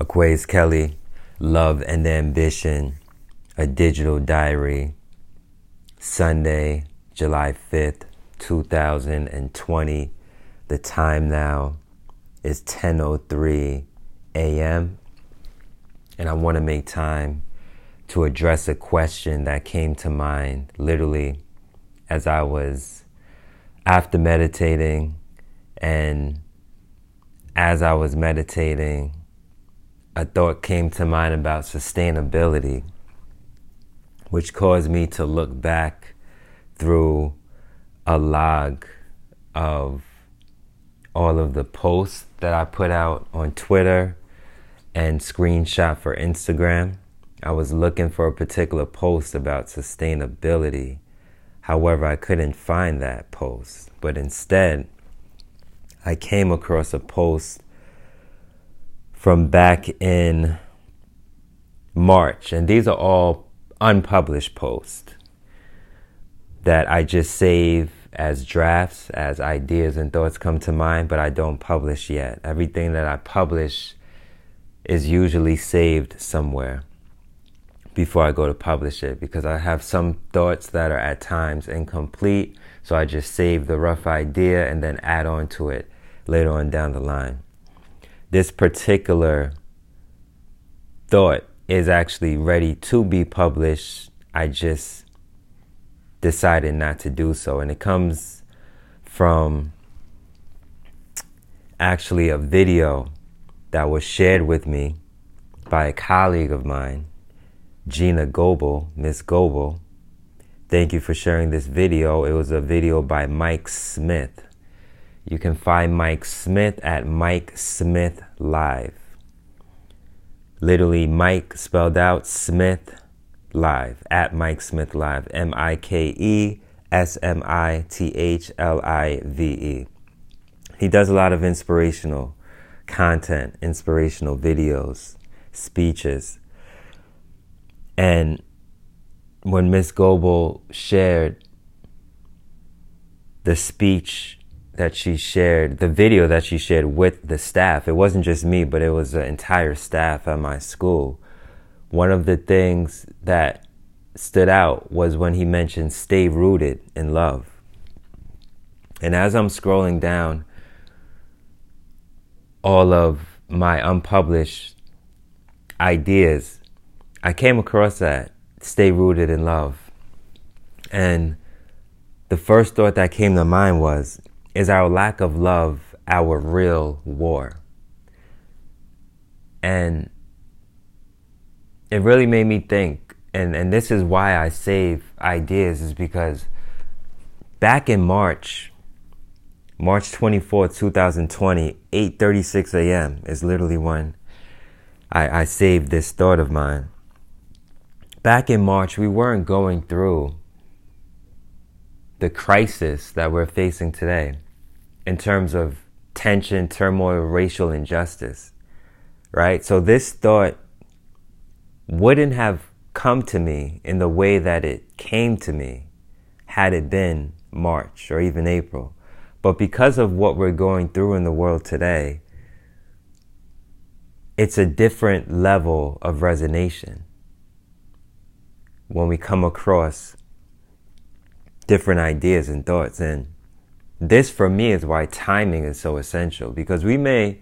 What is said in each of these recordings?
Aquarius Kelly, Love and Ambition, a digital diary, Sunday, July 5th, 2020. The time now is 10:03 a.m. and I want to make time to address a question that came to mind literally as I was after meditating and as I was meditating a thought came to mind about sustainability which caused me to look back through a log of all of the posts that I put out on Twitter and screenshot for Instagram. I was looking for a particular post about sustainability. However, I couldn't find that post, but instead, I came across a post from back in March, and these are all unpublished posts that I just save as drafts, as ideas and thoughts come to mind, but I don't publish yet. Everything that I publish is usually saved somewhere before I go to publish it because I have some thoughts that are at times incomplete. So I just save the rough idea and then add on to it later on down the line. This particular thought is actually ready to be published. I just decided not to do so. And it comes from actually a video that was shared with me by a colleague of mine, Gina Goebel, Miss Goebel. Thank you for sharing this video. It was a video by Mike Smith. You can find Mike Smith at Mike Smith Live. Literally, Mike spelled out Smith Live at Mike Smith Live. M I K E S M I T H L I V E. He does a lot of inspirational content, inspirational videos, speeches. And when Miss Goebel shared the speech that she shared, the video that she shared with the staff, it wasn't just me, but it was the entire staff at my school one of the things that stood out was when he mentioned stay rooted in love. And as I'm scrolling down all of my unpublished ideas, I came across that stay rooted in love. And the first thought that came to mind was is our lack of love our real war? And it really made me think, and, and this is why I save ideas, is because back in March, March 24th, 2020, 8.36 a.m. is literally when I, I saved this thought of mine. Back in March, we weren't going through the crisis that we're facing today in terms of tension, turmoil, racial injustice, right? So this thought wouldn't have come to me in the way that it came to me had it been March or even April. But because of what we're going through in the world today, it's a different level of resonation when we come across different ideas and thoughts. And this for me is why timing is so essential because we may,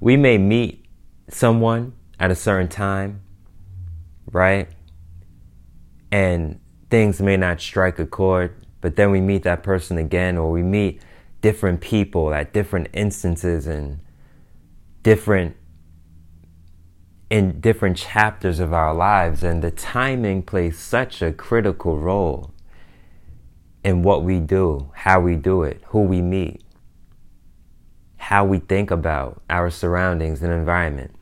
we may meet someone at a certain time right? And things may not strike a chord, but then we meet that person again, or we meet different people at different instances and different in different chapters of our lives and the timing plays such a critical role in what we do, how we do it, who we meet, how we think about our surroundings and environment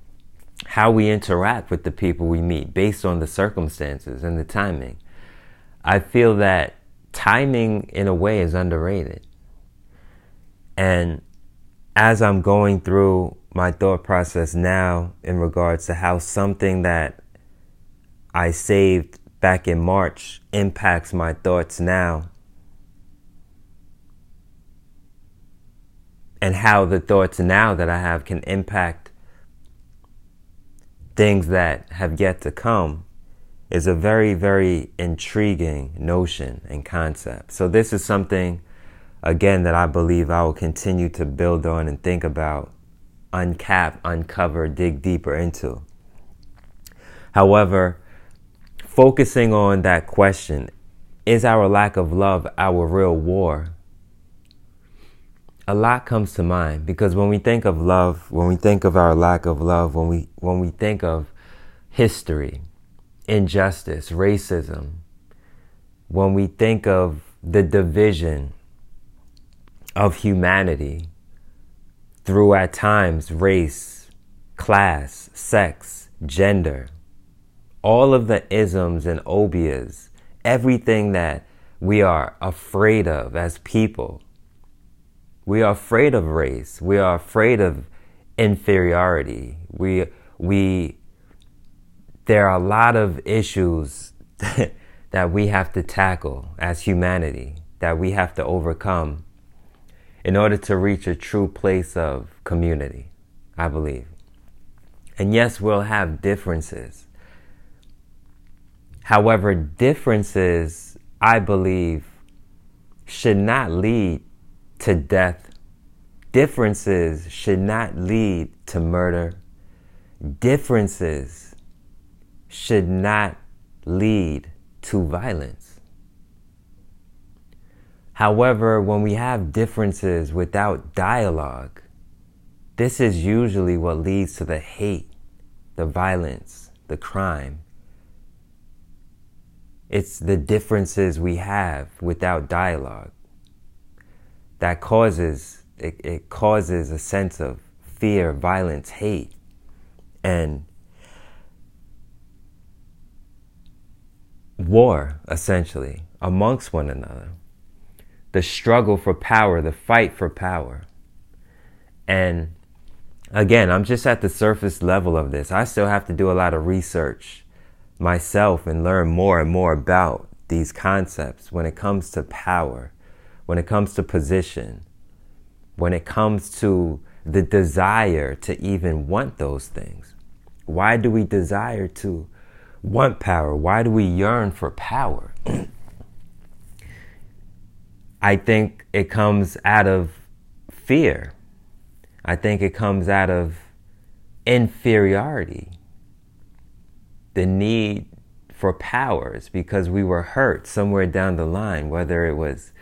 how we interact with the people we meet based on the circumstances and the timing. I feel that timing, in a way, is underrated. And as I'm going through my thought process now in regards to how something that I saved back in March impacts my thoughts now, and how the thoughts now that I have can impact things that have yet to come is a very, very intriguing notion and concept. So, this is something, again, that I believe I will continue to build on and think about, uncap, uncover, dig deeper into. However, focusing on that question is our lack of love our real war? A lot comes to mind because when we think of love, when we think of our lack of love, when we when we think of history, injustice, racism, when we think of the division of humanity through at times race, class, sex, gender, all of the isms and obias, everything that we are afraid of as people. We are afraid of race. We are afraid of inferiority. We, we, there are a lot of issues that we have to tackle as humanity, that we have to overcome in order to reach a true place of community, I believe. And yes, we'll have differences. However, differences, I believe, should not lead to death. Differences should not lead to murder. Differences should not lead to violence. However, when we have differences without dialogue, this is usually what leads to the hate, the violence, the crime. It's the differences we have without dialogue that causes it, it causes a sense of fear, violence, hate, and war, essentially, amongst one another. The struggle for power, the fight for power. And again, I'm just at the surface level of this. I still have to do a lot of research myself and learn more and more about these concepts when it comes to power, when it comes to position, when it comes to the desire to even want those things. Why do we desire to want power? Why do we yearn for power? I think it comes out of fear. I think it comes out of inferiority the need for powers because we were hurt somewhere down the line, whether it was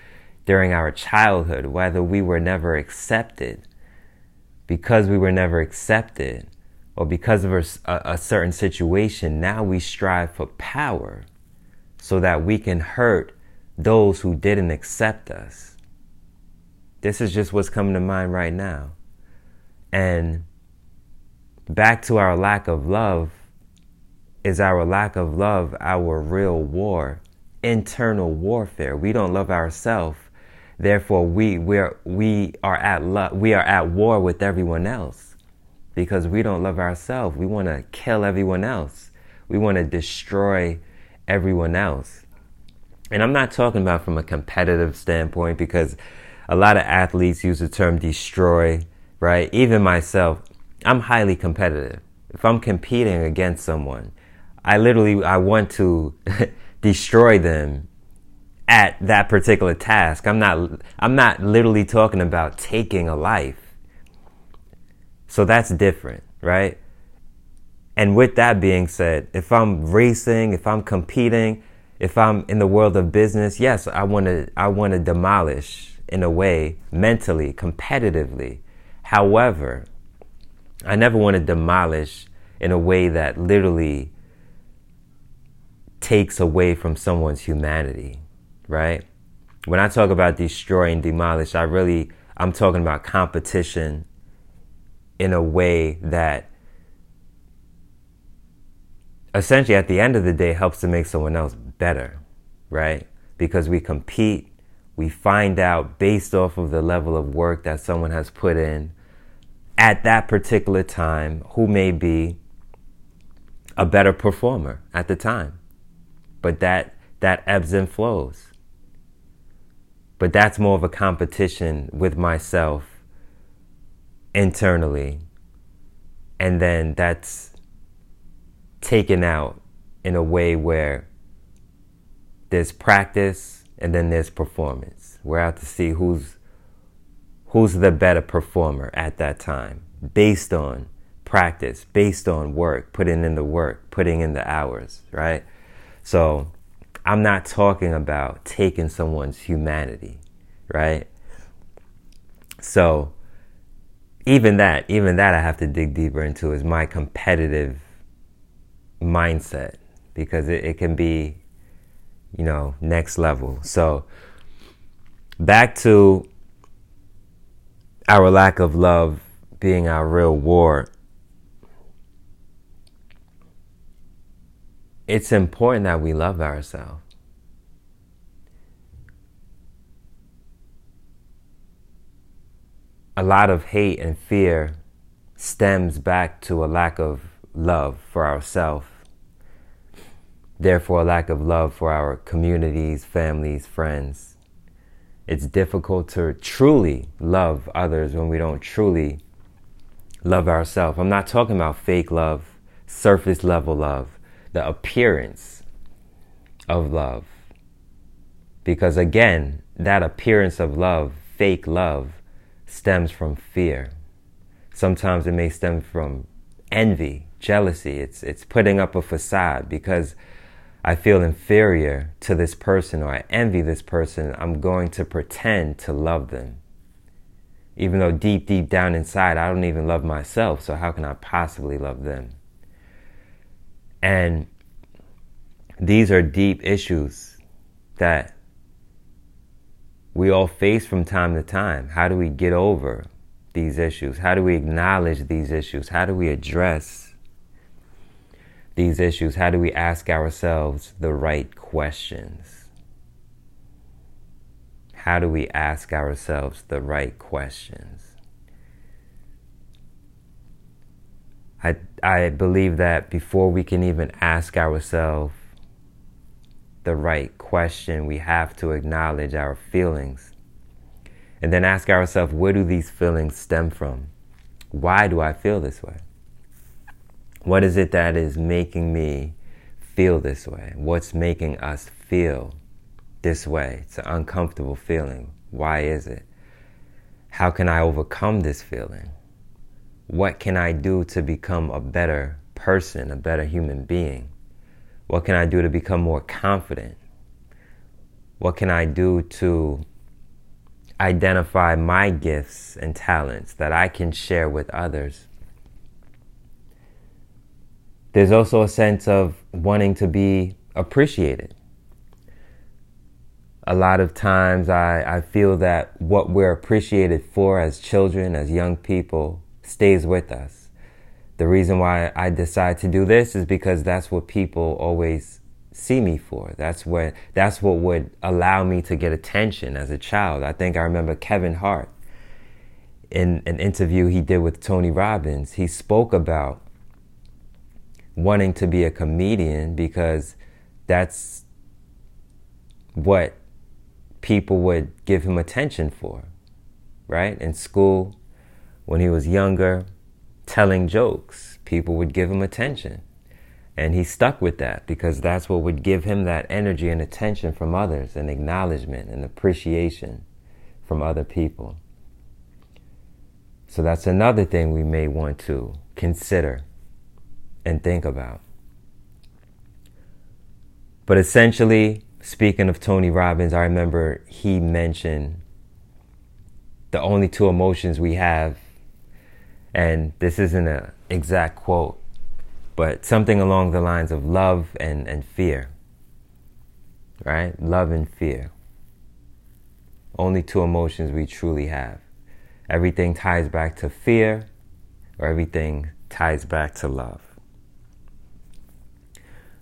during our childhood, whether we were never accepted. Because we were never accepted, or because of a, a, certain situation, now we strive for power so that we can hurt those who didn't accept us. This is just what's coming to mind right now. And back to our lack of love, is our lack of love our real war, internal warfare. We don't love ourselves. Therefore, we, we're, we, are at lo- we are at war with everyone else because we don't love ourselves. We want to kill everyone else. We want to destroy everyone else. And I'm not talking about from a competitive standpoint because a lot of athletes use the term destroy, right? Even myself, I'm highly competitive. If I'm competing against someone, I literally I want to destroy them at that particular task. I'm not I'm not literally talking about taking a life. So that's different, right? And with that being said, if I'm racing, if I'm competing, if I'm in the world of business, yes, I want to I want to demolish in a way mentally, competitively. However, I never want to demolish in a way that literally takes away from someone's humanity, right? When I talk about destroy and demolish, I really, I'm talking about competition in a way that essentially at the end of the day helps to make someone else better, right? Because we compete, we find out based off of the level of work that someone has put in at that particular time who may be a better performer at the time but that that ebbs and flows. But that's more of a competition with myself internally. And then that's taken out in a way where there's practice and then there's performance. We're out to see who's who's the better performer at that time based on practice, based on work, putting in the work, putting in the hours, right? So I'm not talking about taking someone's humanity, right? So even that, even that I have to dig deeper into is my competitive mindset because it, it can be, you know, next level. So back to our lack of love being our real war. It's important that we love ourselves. A lot of hate and fear stems back to a lack of love for ourselves therefore a lack of love for our communities, families, friends. It's difficult to truly love others when we don't truly love ourselves. I'm not talking about fake love, surface level love, the appearance of love. Because again, that appearance of love, fake love, stems from fear. Sometimes it may stem from envy, jealousy. It's, it's putting up a facade because I feel inferior to this person or I envy this person, I'm going to pretend to love them. Even though deep, deep down inside, I don't even love myself, so how can I possibly love them? And these are deep issues that we all face from time to time. How do we get over these issues? How do we acknowledge these issues? How do we address these issues, how do we ask ourselves the right questions? How do we ask ourselves the right questions? I, I believe that before we can even ask ourselves the right question, we have to acknowledge our feelings. And then ask ourselves, where do these feelings stem from? Why do I feel this way? What is it that is making me feel this way? What's making us feel this way? It's an uncomfortable feeling. Why is it? How can I overcome this feeling? What can I do to become a better person, a better human being? What can I do to become more confident? What can I do to identify my gifts and talents that I can share with others? there's also a sense of wanting to be appreciated. A lot of times I, I feel that what we're appreciated for as children, as young people, stays with us. The reason why I decide to do this is because that's what people always see me for. That's what that's what would allow me to get attention as a child. I think I remember Kevin Hart in an interview he did with Tony Robbins. He spoke about wanting to be a comedian because that's what people would give him attention for, right? In school, when he was younger, telling jokes, people would give him attention. And he stuck with that because that's what would give him that energy and attention from others and acknowledgement and appreciation from other people. So that's another thing we may want to consider and think about. But essentially, speaking of Tony Robbins, I remember he mentioned the only two emotions we have, and this isn't an exact quote, but something along the lines of love and, and fear. Right? Love and fear. Only two emotions we truly have. Everything ties back to fear, or everything ties back to love.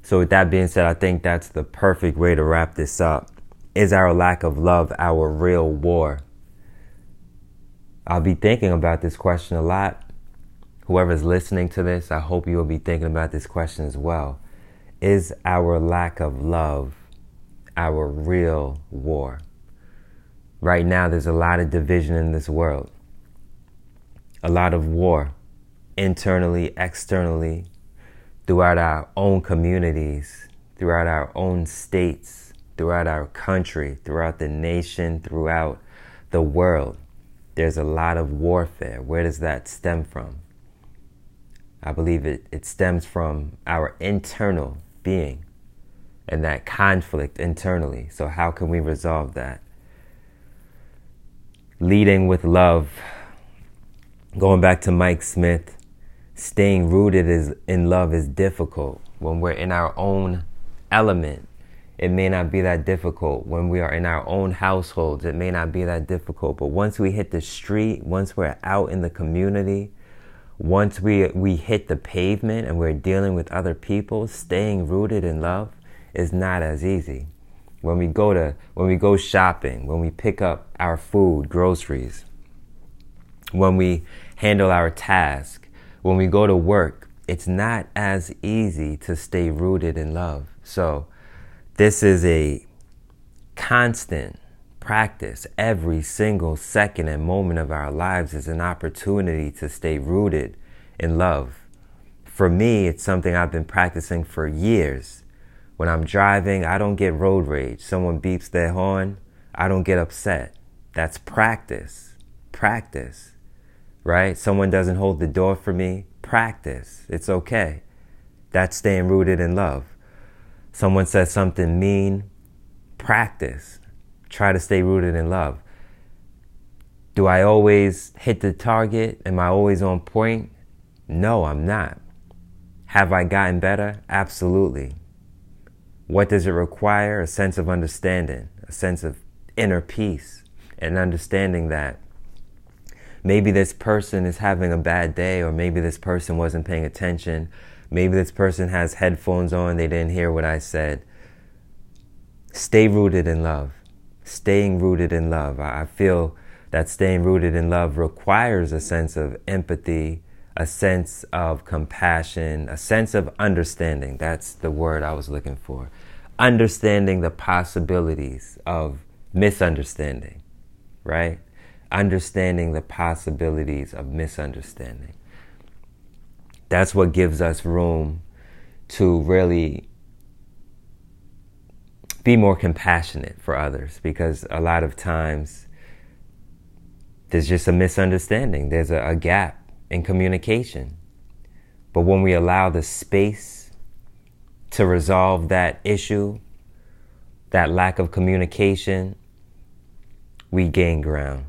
So, with that being said, I think that's the perfect way to wrap this up. Is our lack of love our real war? I'll be thinking about this question a lot. Whoever's listening to this, I hope you will be thinking about this question as well. Is our lack of love our real war? Right now, there's a lot of division in this world, a lot of war, internally, externally, throughout our own communities, throughout our own states, throughout our country, throughout the nation, throughout the world. There's a lot of warfare. Where does that stem from? I believe it, it stems from our internal being and that conflict internally. So, how can we resolve that? Leading with love. Going back to Mike Smith, staying rooted is, in love is difficult when we're in our own element it may not be that difficult when we are in our own households. It may not be that difficult. But once we hit the street, once we're out in the community, once we, we hit the pavement and we're dealing with other people, staying rooted in love is not as easy. When we go to when we go shopping, when we pick up our food, groceries, when we handle our task, when we go to work, it's not as easy to stay rooted in love. So this is a constant practice. Every single second and moment of our lives is an opportunity to stay rooted in love. For me, it's something I've been practicing for years. When I'm driving, I don't get road rage. Someone beeps their horn, I don't get upset. That's practice. Practice. Right? Someone doesn't hold the door for me, practice. It's okay. That's staying rooted in love someone says something mean, practice. Try to stay rooted in love. Do I always hit the target? Am I always on point? No, I'm not. Have I gotten better? Absolutely. What does it require? A sense of understanding, a sense of inner peace, and understanding that maybe this person is having a bad day, or maybe this person wasn't paying attention, Maybe this person has headphones on, they didn't hear what I said. Stay rooted in love. Staying rooted in love. I feel that staying rooted in love requires a sense of empathy, a sense of compassion, a sense of understanding. That's the word I was looking for. Understanding the possibilities of misunderstanding, right? Understanding the possibilities of misunderstanding that's what gives us room to really be more compassionate for others because a lot of times there's just a misunderstanding, there's a, a gap in communication. But when we allow the space to resolve that issue, that lack of communication, we gain ground.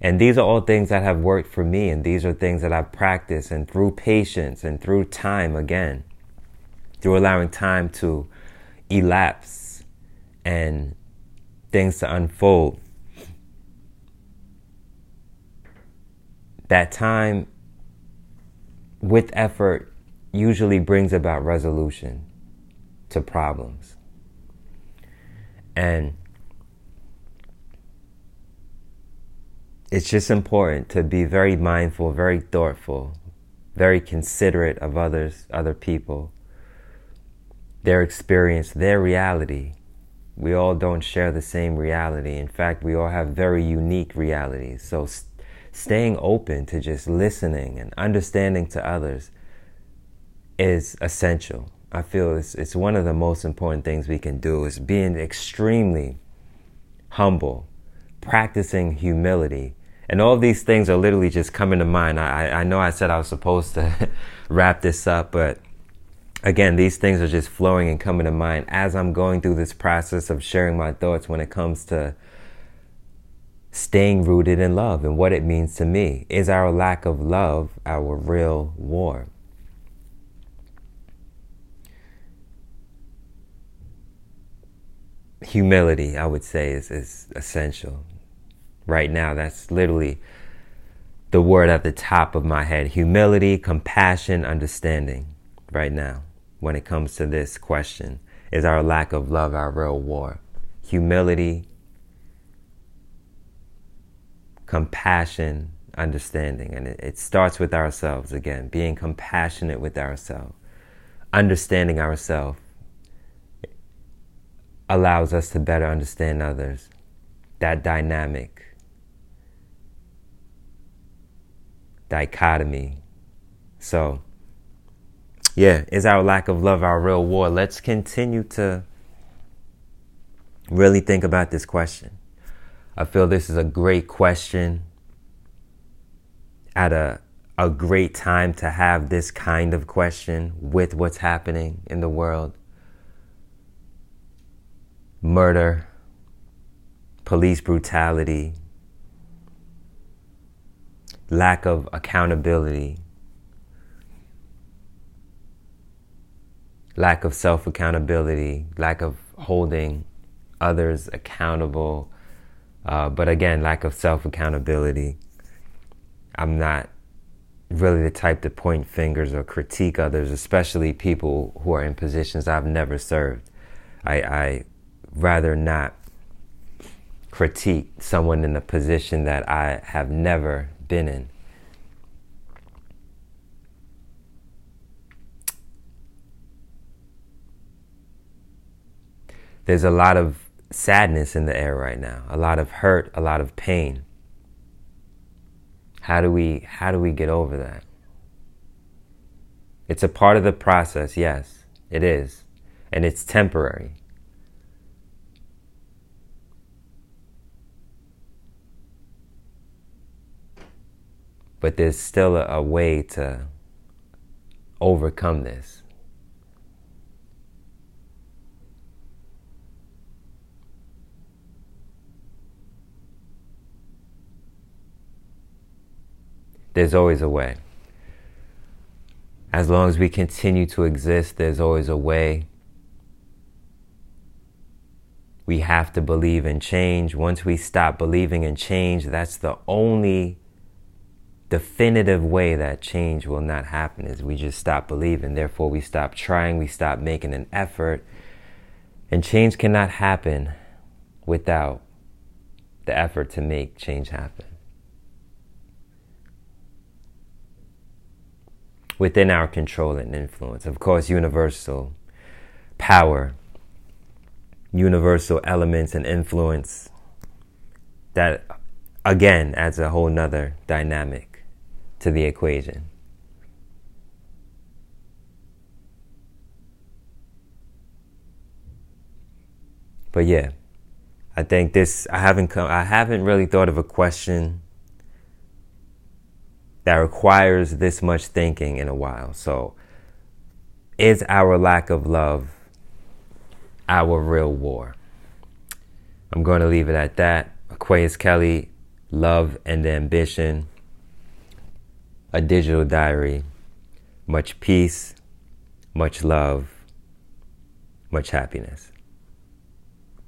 And these are all things that have worked for me, and these are things that I've practiced, and through patience and through time again, through allowing time to elapse and things to unfold. That time with effort usually brings about resolution to problems. And it's just important to be very mindful, very thoughtful, very considerate of others, other people, their experience, their reality. We all don't share the same reality. In fact, we all have very unique realities. So, st- staying open to just listening and understanding to others is essential. I feel it's, it's one of the most important things we can do is being extremely humble, practicing humility, and all these things are literally just coming to mind. I, I know I said I was supposed to wrap this up, but again, these things are just flowing and coming to mind as I'm going through this process of sharing my thoughts when it comes to staying rooted in love and what it means to me. Is our lack of love our real war? Humility, I would say, is, is essential right now. That's literally the word at the top of my head humility, compassion, understanding right now when it comes to this question. Is our lack of love our real war? Humility, compassion, understanding. And it, it starts with ourselves again, being compassionate with ourselves, understanding ourselves allows us to better understand others. That dynamic dichotomy. So yeah, is our lack of love our real war? Let's continue to really think about this question. I feel this is a great question at a a great time to have this kind of question with what's happening in the world. Murder, police brutality, lack of accountability, lack of self accountability, lack of holding others accountable, uh, but again, lack of self accountability. I'm not really the type to point fingers or critique others, especially people who are in positions I've never served. I, I rather not critique someone in a position that I have never been in. There's a lot of sadness in the air right now, a lot of hurt, a lot of pain. How do we how do we get over that? It's a part of the process, yes, it is. And it's temporary. But there's still a, a way to overcome this. There's always a way. As long as we continue to exist, there's always a way. We have to believe in change. Once we stop believing in change, that's the only definitive way that change will not happen is we just stop believing. Therefore, we stop trying, we stop making an effort. And change cannot happen without the effort to make change happen. Within our control and influence. Of course, universal power, universal elements and influence that again adds a whole nother dynamic to the equation. But yeah, I think this I haven't come I haven't really thought of a question that requires this much thinking in a while. So is our lack of love our real war? I'm going to leave it at that. Aquarius Kelly, love and ambition a digital diary. Much peace, much love, much happiness.